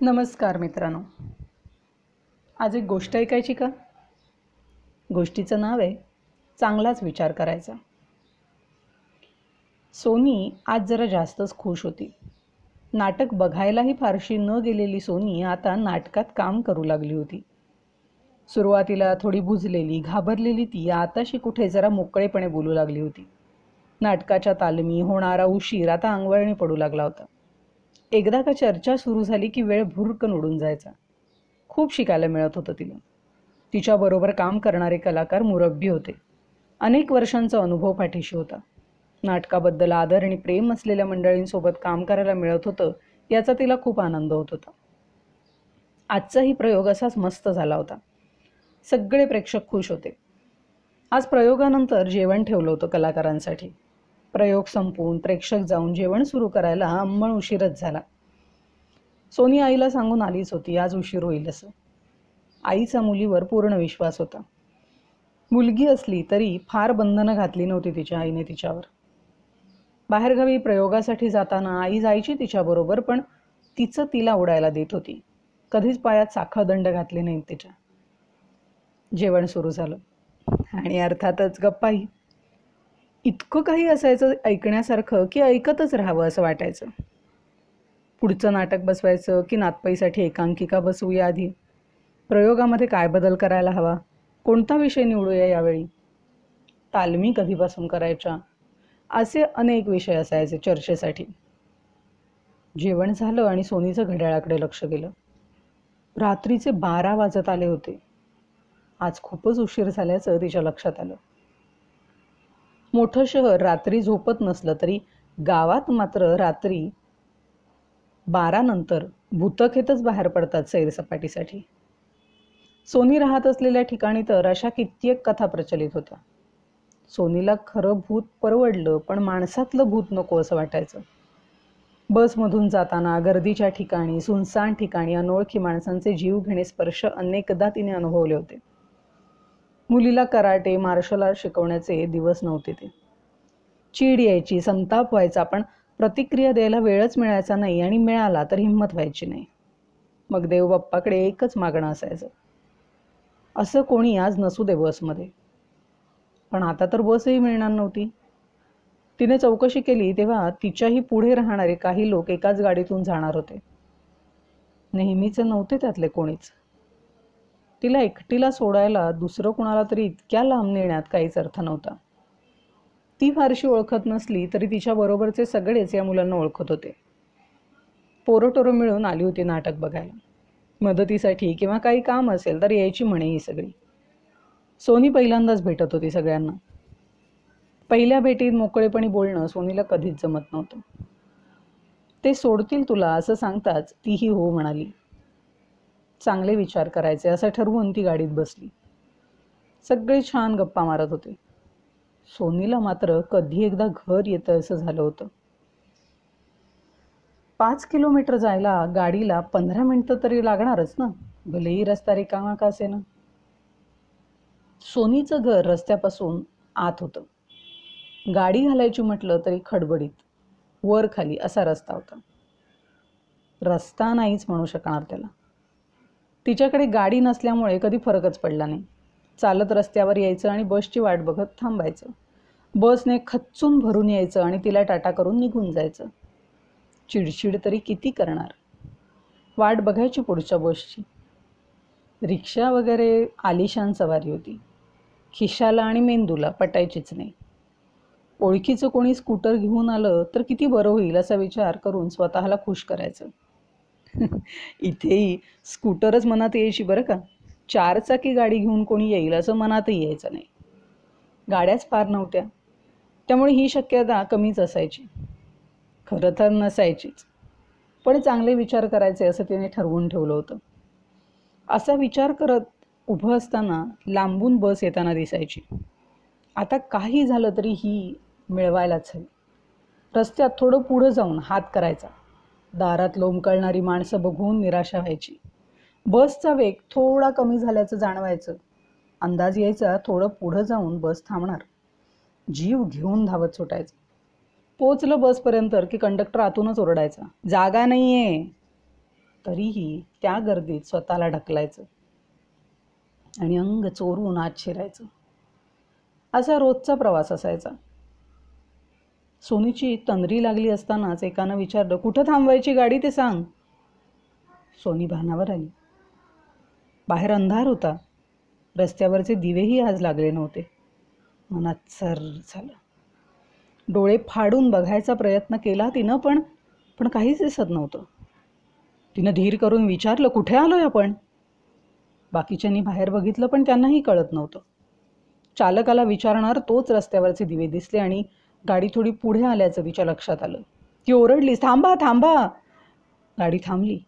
नमस्कार मित्रांनो. आज एक गोष्ट ऐकायची का? गोष्टीचं नाव आहे चांगलाच विचार करायचा. सोनी आज जरा जास्तच खुश होती. नाटक बघायलाही फारशी न गेलेली सोनी आता नाटकात काम करू लागली होती. सुरुवातीला थोडी बुजलेली घाबरलेली ती आताशी कुठे जरा मोकळेपणे बोलू लागली होती. नाटकाच्या तालमी होणारा उशीर आता अंगवळणी पडू लागला होता. एकदा का चर्चा सुरू झाली की वेळ भुरकन उडून जायचा. खूप शिकायला मिळत होतं तिला. तिच्याबरोबर काम करणारे कलाकार मुरब्बी होते. अनेक वर्षांचा अनुभव पाठीशी होता. नाटकाबद्दल आदर आणि प्रेम असलेल्या मंडळींसोबत काम करायला मिळत होतं याचा तिला खूप आनंद होत होता. आजचाही प्रयोग असाच मस्त झाला होता. सगळे प्रेक्षक खुश होते. आज प्रयोगानंतर जेवण ठेवलं होतं कलाकारांसाठी. प्रयोग संपवून प्रेक्षक जाऊन जेवण सुरू करायला अंमळ उशीरच झाला. सोनी आईला सांगून आलीच होती आज उशीर होईल असं. आईचा मुलीवर पूर्ण विश्वास होता. मुलगी असली तरी फार बंधनं घातली नव्हती तिच्या आईने तिच्यावर. बाहेरगावी प्रयोगासाठी जाताना आई जायची तिच्याबरोबर पण तिचं तिला उडायला देत होती. कधीच पायात साखळदंड घातले नाहीत तिच्या. जेवण सुरू झालं. आणि अर्थातच गप्पाही. इतकं काही असायचं ऐकण्यासारखं की ऐकतच राहावं असं वाटायचं. पुढचं नाटक बसवायचं की नातपाईसाठी एकांकिका बसवूया आधी. प्रयोगामध्ये काय बदल करायला हवा? कोणता विषय निवडूया यावेळी? तालमी कधीपासून करायच्या? असे अनेक विषय असायचे चर्चेसाठी. जेवण झालं आणि सोनीचं घड्याळाकडे लक्ष गेलं. रात्रीचे बारा वाजत आले होते. आज खूपच उशीर झाल्याचं तिच्या लक्षात आलं. मोठं शहर रात्री झोपत नसलं तरी गावात मात्र रात्री बारानंतर भूतखेतच बाहेर पडतात सैरसपाटीसाठी सोनी राहत असलेल्या ठिकाणी तर अशा कित्येक कथा प्रचलित होत्या. सोनीला खरं भूत परवडलं पण माणसातलं भूत नको असं वाटायचं. बसमधून जाताना गर्दीच्या ठिकाणी सुनसान ठिकाणी अनोळखी माणसांचे जीव घेणे स्पर्श अनेकदा तिने अनुभवले होते. मुलीला कराटे मार्शल आर्ट शिकवण्याचे दिवस नव्हते ते. चीड यायची संताप व्हायचा पण प्रतिक्रिया द्यायला वेळच मिळायचा नाही आणि मिळाला तर हिंमत व्हायची नाही. मग देवबाप्पाकडे एकच मागणं असायचं. असं कोणी आज नसू दे बसमध्ये. पण आता तर बसही मिळणार नव्हती. तिने चौकशी केली तेव्हा तिच्याही पुढे राहणारे काही लोक एकाच गाडीतून जाणार होते. नेहमीचे नव्हते त्यातले कोणीच. तिला एकटीला सोडायला दुसरं कुणाला तरी इतक्या लांब नेण्यात काहीच अर्थ नव्हता. ती फारशी ओळखत नसली तरी तिच्याबरोबरचे सगळेच या मुलांना ओळखत होते. पोरोटोरो मिळून आली होती नाटक बघायला. मदतीसाठी किंवा काही काम असेल तर यायची म्हणे ही सगळी. सोनी पहिल्यांदाच भेटत होती सगळ्यांना. पहिल्या भेटीत मोकळेपणी बोलणं सोनीला कधीच जमत नव्हतं. ते सोडतील तुला असं सांगताच तीही हो म्हणाली. चांगले विचार करायचे असं ठरवून ती गाडीत बसली. सगळे छान गप्पा मारत होते. सोनीला मात्र कधी एकदा घर येतं असं झालं होतं. पाच किलोमीटर जायला गाडीला पंधरा मिनटं तरी लागणारच ना? भलेही रस्ता रिकामा का असे ना सोनीचं घर रस्त्यापासून आत होतं. गाडी घालायची म्हटलं तरी खडबडीत वर खाली असा रस्ता होता. रस्ता नाहीच म्हणू शकणार त्याला. तिच्याकडे गाडी नसल्यामुळे कधी फरकच पडला नाही. चालत रस्त्यावर यायचं आणि बसची वाट बघत थांबायचं. बसने खच्चून भरून यायचं आणि तिला टाटा करून निघून जायचं. चिडचिड तरी किती करणार? वाट बघायची पुढच्या बसची. रिक्षा वगैरे आलिशान सवारी होती. खिशाला आणि मेंदूला पटायचीच नाही. ओळखीचं कोणी स्कूटर घेऊन आलं तर किती बरं होईल असा विचार करून स्वतःला खुश करायचं. इथेही स्कूटरच मनात यायची बरं का. चारचाकी गाडी घेऊन कोणी येईल असं मनातही यायचं नाही. गाड्याच फार नव्हत्या. त्यामुळे ही शक्यता कमीच असायची. खरं तर नसायचीच. पण चांगले विचार करायचे असं तिने ठरवून ठेवलं होतं. असा विचार करत उभं असताना लांबून बस येताना दिसायची. आता काही झालं तरी ही मिळवायलाच हवी. रस्त्यात थोडं पुढं जाऊन हात करायचा. दारात लोंबकळणारी माणसं बघून निराशा व्हायची. बसचा वेग थोडा कमी झाल्याचं जाणवायचं. अंदाज यायचा थोडं पुढं जाऊन बस थांबणार. जीव घेऊन धावत सुटायचं. पोचलं बसपर्यंत की कंडक्टर आतूनच ओरडायचा जागा नाही आहे तरीही त्या गर्दीत स्वतःला ढकलायचं. आणि अंग चोरून आत शिरायचं. असा रोजचा प्रवास असायचा. सोनीची तंद्री लागली असतानाच एकानं विचारलं कुठं थांबवायची गाडी ते सांग. सोनी भानावर आली. बाहेर अंधार होता. रस्त्यावरचे दिवेही आज लागले नव्हते. मनात सर झालं. डोळे फाडून बघायचा प्रयत्न केला तिनं पण पण काहीच दिसत नव्हतं. तिनं धीर करून विचारलं कुठे आलोय आपण? बाकीच्यांनी बाहेर बघितलं पण त्यांनाही कळत नव्हतं. चालकाला विचारणार तोच रस्त्यावरचे दिवे दिसले आणि गाडी थोडी पुढे आल्याचं तिच्या लक्षात आलं. ती ओरडली थांबा थांबा. गाडी थांबली.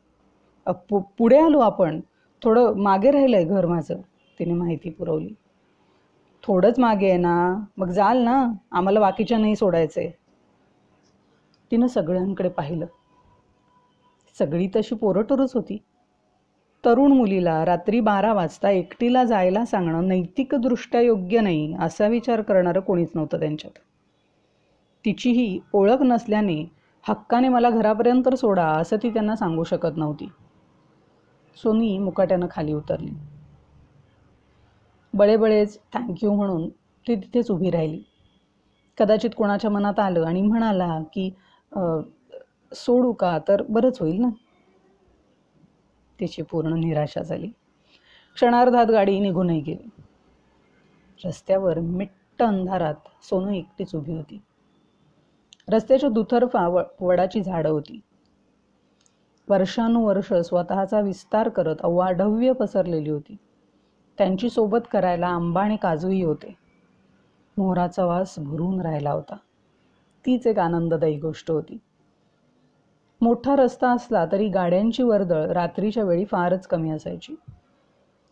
पु पुढे आलो आपण. थोडं मागे राहिलं आहे घर माझं तिने माहिती पुरवली. थोडंच मागे आहे ना मग जाल ना आम्हाला बाकीच्या नाही सोडायचं आहे तिनं सगळ्यांकडे पाहिलं. सगळी तशी पोरटोरच होती. तरुण मुलीला रात्री बारा वाजता एकटीला जायला सांगणं नैतिकदृष्ट्या योग्य नाही असा विचार करणारं कोणीच नव्हतं त्यांच्यात. तिचीही ओळख नसल्याने हक्काने मला घरापर्यंत सोडा असं ती त्यांना सांगू शकत नव्हती. सोनी मुकाट्यानं खाली उतरली. बळेबळेच थँक्यू म्हणून ती तिथेच उभी राहिली. कदाचित कोणाच्या मनात आलं आणि म्हणाला की सोडू का? तर बरंच होईल ना? तिची पूर्ण निराशा झाली. क्षणार्धात गाडी निघूनही गेली. रस्त्यावर मिट्ट अंधारात सोनू एकटीच उभी होती. रस्त्याच्या दुतर्फा व वडाची झाडं होती. वर्षानुवर्ष स्वतःचा विस्तार करत अवाढव्य पसरलेली होती. त्यांची सोबत करायला आंबा आणि काजूही होते. मोहराचा वास भरून राहिला होता. तीच एक आनंददायी गोष्ट होती. मोठा रस्ता असला तरी गाड्यांची वर्दळ रात्रीच्या वेळी फारच कमी असायची.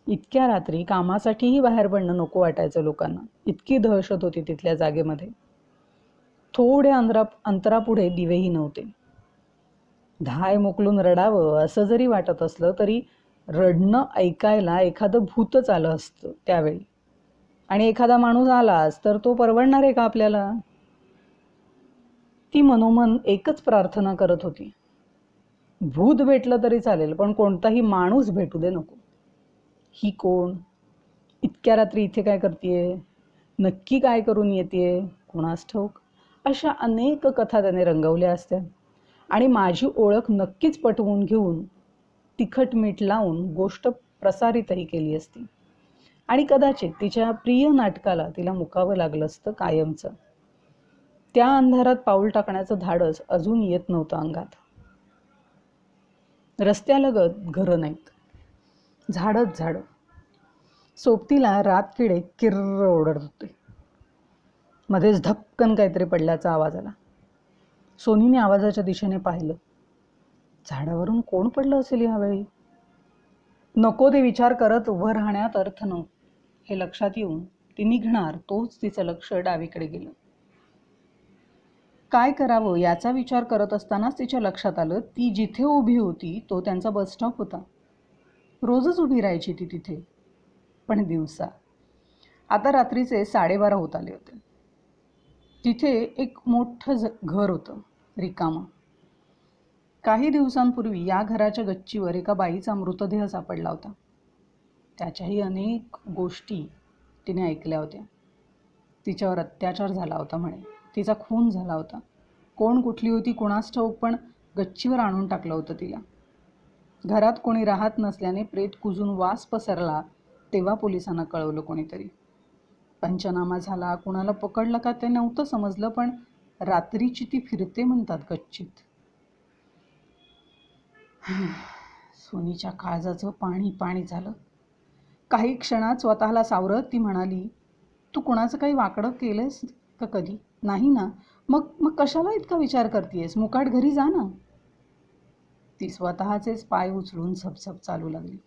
इतक्या रात्री कामासाठीही बाहेर पडणं नको वाटायचं लोकांना. इतकी दहशत होती तिथल्या जागेमध्ये. थोड्या अंतरा अंतरापुढे दिवेही नव्हते. धाय मोकलून रडावं असं जरी वाटत असलं तरी रडणं ऐकायला एखादं भूतच आलं असतं त्यावेळी. आणि एखादा माणूस आलाच तर तो परवडणार आहे का आपल्याला? ती मनोमन एकच प्रार्थना करत होती. भूत भेटलं तरी चालेल पण कोणताही माणूस भेटू दे नको. ही कोण? इतक्या रात्री इथे काय करते नक्की काय करून येते कोणास ठाऊक? अशा अनेक कथा त्याने रंगवल्या असत्या. आणि माझी ओळख नक्कीच पटवून घेऊन तिखट मीठ लावून गोष्ट प्रसारितही केली असती. आणि कदाचित तिच्या प्रिय नाटकाला तिला मुकावं लागलं असतं कायमचं. त्या अंधारात पाऊल टाकण्याचं धाडस अजून येत नव्हतं अंगात. रस्त्यालगत घरं नाहीत. झाडच झाडं. सोबतीला रातकिडे किर्र ओढत होते. मध्येच धपकन काहीतरी पडल्याचा आवाज आला. सोनीने आवाजाच्या दिशेने पाहिलं. झाडावरून कोण पडलं असेल यावेळी? नको ते विचार करत उभं राहण्यात अर्थ नव्ह हे लक्षात येऊन ती निघणार तोच तिचं लक्ष डावीकडे गेलं. काय करावं याचा विचार करत असतानाच तिच्या लक्षात आलं ती जिथे उभी होती तो त्यांचा बस स्टॉप होता. रोजच उभी राहायची ती तिथे. पण दिवसा. आता रात्रीचे साडेबारा होत आले होते. तिथे एक मोठं ज घर होतं रिकामं. काही दिवसांपूर्वी या घराच्या गच्चीवर एका बाईचा मृतदेह सापडला होता. त्याच्याही अनेक गोष्टी तिने ऐकल्या होत्या. तिच्यावर अत्याचार झाला होता म्हणे. तिचा खून झाला होता. कोण कुठली होती कुणास ठाऊक पण गच्चीवर आणून टाकलं होतं तिला. घरात कोणी राहत नसल्याने प्रेत कुजून वास पसरला तेव्हा पोलिसांना कळवलं कोणीतरी. पंचनामा झाला कुणाला पकडलं का ते नव्हतं समजलं पण रात्रीची ती फिरते म्हणतात गच्चीत. सोनीच्या काळजाचं पाणी पाणी झालं. काही क्षणात स्वतःला सावरत ती म्हणाली तू कुणाचं काही वाकडं केलंयस का कधी? नाही ना. मग मग कशाला इतका विचार करतेयस? मुकाट घरी जा ना. ती स्वतःचेच पाय उचलून झपझप चालू लागली.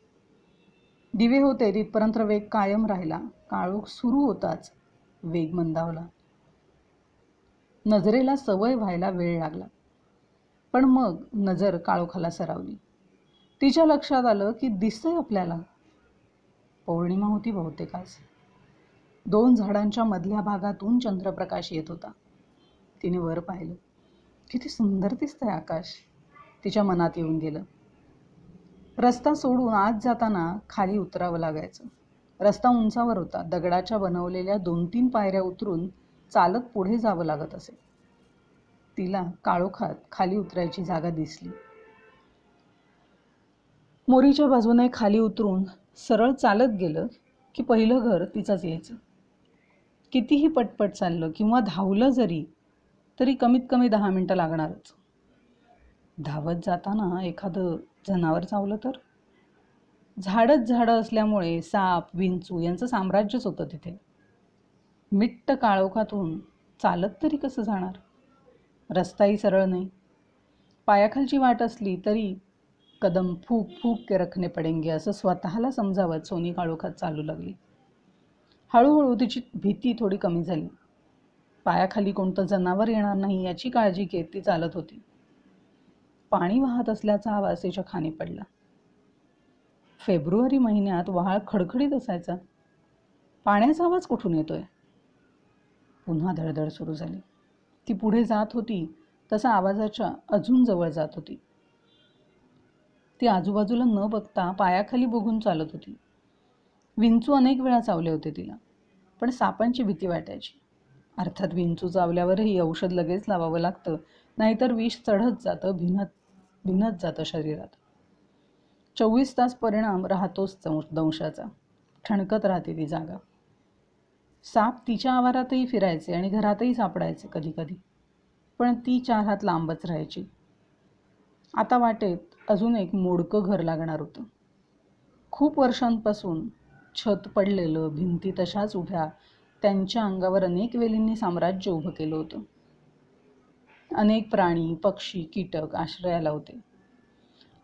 दिवे होते तिथपर्यंत वेग कायम राहिला. काळोख सुरू होताच वेग मंदावला. नजरेला सवय व्हायला वेळ लागला. पण मग नजर काळोखाला सरावली. तिच्या लक्षात आलं की दिसतंय आपल्याला. पौर्णिमा होती बहुतेक दोन झाडांच्या मधल्या भागातून चंद्रप्रकाश येत होता. तिने वर पाहिलं. किती सुंदर दिसतंय आकाश. तिच्या मनात येऊन गेलं. रस्ता सोडून आत जाताना खाली उतरावं लागायचं. रस्ता उंचावर होता. दगडाच्या बनवलेल्या दोन तीन पायऱ्या उतरून चालत पुढे जावं लागत असे. तिला काळोखात खाली उतरायची जागा दिसली. मोरीच्या बाजूने खाली उतरून सरळ चालत गेलं की पहिलं घर तिचंच यायचं. कितीही पटपट चाललं किंवा धावलं जरी तरी कमीत कमी दहा मिनटं लागणारच. धावत जाताना एखादं जनावर चावलं तर? झाडच झाडं असल्यामुळे साप विंचू यांचं साम्राज्यच होतं तिथे. मिट्ट काळोखातून चालत तरी कसं जाणार? रस्ताही सरळ नाही. पायाखालची वाट असली तरी कदम फूक फूक के रखने पडेंगे असं स्वतःला समजावत सोनी काळोखात चालू लागली. हळूहळू तिची भीती थोडी कमी झाली. पायाखाली कोणतं जनावर येणार नाही याची काळजी घेत ती चालत होती. पाणी वाहत असल्याचा आवाज तिच्या खाणी पडला. फेब्रुवारी महिन्यात वहाळ खडखडीत असायचा. पाण्याचा आवाज कुठून येतोय? पुन्हा धडधड सुरू झाली. ती पुढे जात होती तसा आवाजाच्या अजून जवळ जात होती. ती आजूबाजूला न बघता पायाखाली बघून चालत होती. विंचू अनेक वेळा चावले होते तिला पण सापांची भीती वाटायची. अर्थात विंचू चावल्यावरही औषध लगेच लावावं लागतं नाहीतर विष चढत जातं भिनत भिनत जातं शरीरात. चोवीस तास परिणाम राहतोच दंशाचा. ठणकत राहते ती जागा. साप तिच्या आवारातही फिरायचे आणि घरातही सापडायचे कधी कधी पण ती चार हात लांबच राहायची. आता वाटेत अजून एक मोडकं घर लागणार होतं. खूप वर्षांपासून छत पडलेलं भिंती तशाच उभ्या त्यांच्या अंगावर अनेक वेलींनी साम्राज्य उभं केलं होतं. अनेक प्राणी पक्षी कीटक आश्रयाला होते.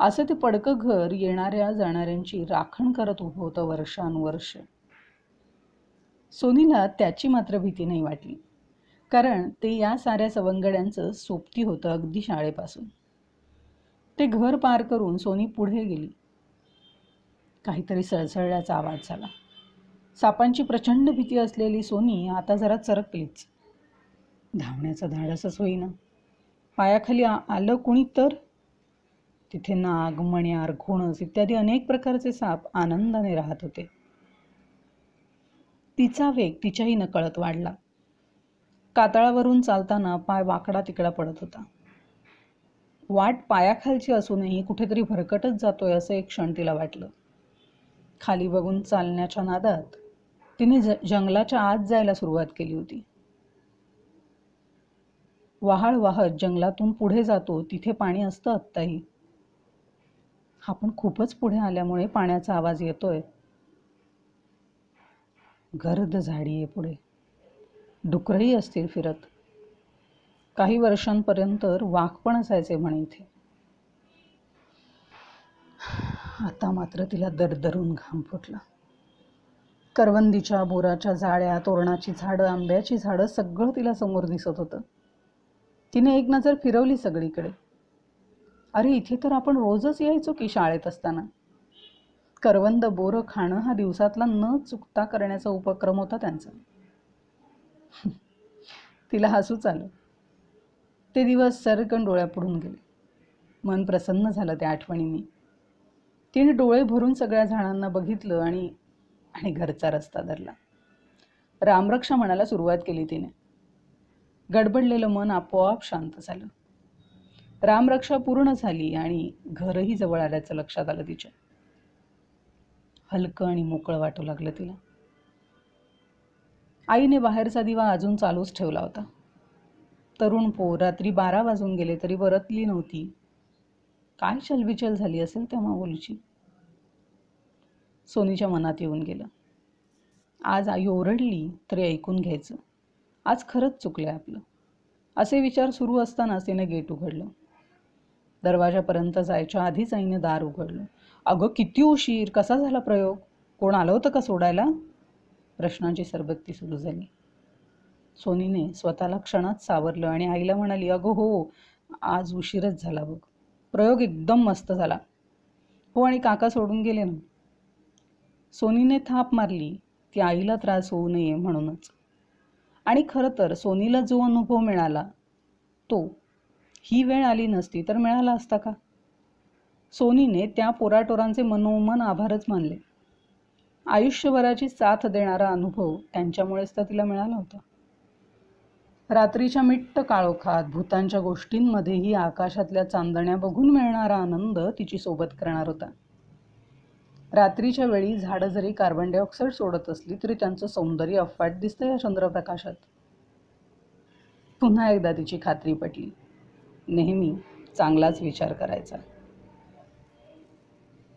असं ते पडकं घर येणाऱ्या जाणाऱ्यांची राखण करत उभं होतं वर्षानुवर्ष. सोनीला त्याची मात्र भीती नाही वाटली. कारण ते या साऱ्या सवंगड्यांचं सोबती होतं अगदी शाळेपासून. ते घर पार करून सोनी पुढे गेली. काहीतरी सळसळल्याचा आवाज झाला. सापांची प्रचंड भीती असलेली सोनी आता जरा चरकलीच. धावण्याचा धाडसच होईना. पायाखाली आलं कुणी तर? तिथे नाग मण्यार घोणस इत्यादी अनेक प्रकारचे साप आनंदाने राहत होते. तिचा वेग तिच्याही नकळत वाढला. कातळावरून चालताना पाय वाकडा तिकडा पडत होता. वाट पायाखालची असूनही कुठेतरी भरकटच जातोय असं एक क्षण तिला वाटलं. खाली बघून चालण्याच्या नादात तिने जंगलाच्या आत जायला सुरुवात केली होती. वाहाळ वाहत जंगलातून पुढे जातो तिथे पाणी असतं आत्ताही. आपण खूपच पुढे आल्यामुळे पाण्याचा आवाज येतोय. गर्द झाडी आहे पुढे. डुकरही असतील फिरत. काही वर्षांपर्यंत वाघ पण असायचे म्हणे इथे. आता मात्र तिला दरदरून घाम फुटला. करवंदीच्या बोराच्या जाळ्या तोरणाची झाडं आंब्याची झाडं सगळं तिला समोर दिसत होतं. तिने एक नजर फिरवली सगळीकडे. अरे इथे तर आपण रोजच यायचो की शाळेत असताना. करवंद बोरं खाणं हा दिवसातला न चुकता करण्याचा उपक्रम होता त्यांचा. तिला हसूच आलं. ते दिवस सरकन डोळ्यापुढून गेले. मन प्रसन्न झालं त्या आठवणींनी. तिने डोळे भरून सगळ्या झाडांना बघितलं आणि आणि घरचा रस्ता धरला. रामरक्षा म्हणायला सुरुवात केली तिने. गडबडलेलं मन आपोआप शांत झालं. रामरक्षा पूर्ण झाली आणि घरही जवळ आल्याचं लक्षात आलं तिच्या. हलकं आणि मोकळं वाटू लागलं तिला. आईने बाहेरचा दिवा अजून चालूच ठेवला होता. तरुण पोर रात्री बारा वाजून गेले तरी बरतली नव्हती. काय चलबिचल झाली असेल त्या माऊलीची सोनीच्या मनात येऊन गेलं. आज आई ओरडली तरी ऐकून घ्यायचं. आज खरंच चुकलं आपलं. असे विचार सुरू असतानाच तिने गेट उघडलं. दरवाजापर्यंत जायच्या आधीच आईने दार उघडलं. अगं किती उशीर कसा झाला प्रयोग? कोण आलं होतं का सोडायला? प्रश्नांची सरबत्ती सुरू झाली. सोनीने स्वतःला क्षणात सावरलं आणि आईला म्हणाली अगं हो आज उशीरच झाला बघ. प्रयोग एकदम मस्त झाला. हो आणि काका सोडून गेले ना. सोनीने थाप मारली ती आईला त्रास होऊ नये म्हणूनच. आणि खरं तर सोनीला जो अनुभव मिळाला तो ही वेळ आली नसती तर मिळाला असता का? सोनीने त्या पोराटोरांचे मनोमन आभारच मानले. आयुष्यभराची साथ देणारा अनुभव त्यांच्यामुळेच तर तिला मिळाला होता. रात्रीच्या मिट्ट काळोखात भूतांच्या गोष्टींमध्येही आकाशातल्या चांदण्या बघून मिळणारा आनंद तिची सोबत करणार होता. रात्रीच्या वेळी झाडं जरी कार्बन डायऑक्साईड सोडत असली तरी त्यांचं सौंदर्य अफाट दिसतं या चंद्रप्रकाशात. पुन्हा एकदा तिची खात्री पटली. नेहमी चांगलाच विचार करायचा.